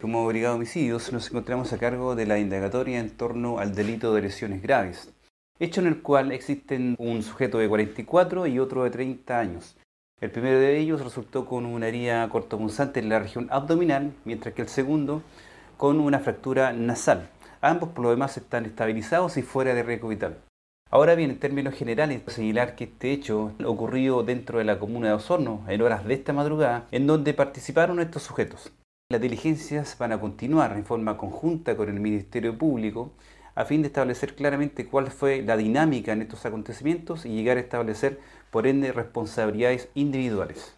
Como Brigada Homicidios nos encontramos a cargo de la indagatoria en torno al delito de lesiones graves, hecho en el cual existen un sujeto de 44 y otro de 30 años. El primero de ellos resultó con una herida cortopunzante en la región abdominal, mientras que el segundo con una fractura nasal. Ambos por lo demás están estabilizados y fuera de riesgo vital. Ahora bien, en términos generales, señalar que este hecho ocurrió dentro de la comuna de Osorno en horas de esta madrugada, en donde participaron estos sujetos. Las diligencias van a continuar en forma conjunta con el Ministerio Público a fin de establecer claramente cuál fue la dinámica en estos acontecimientos y llegar a establecer, por ende, responsabilidades individuales.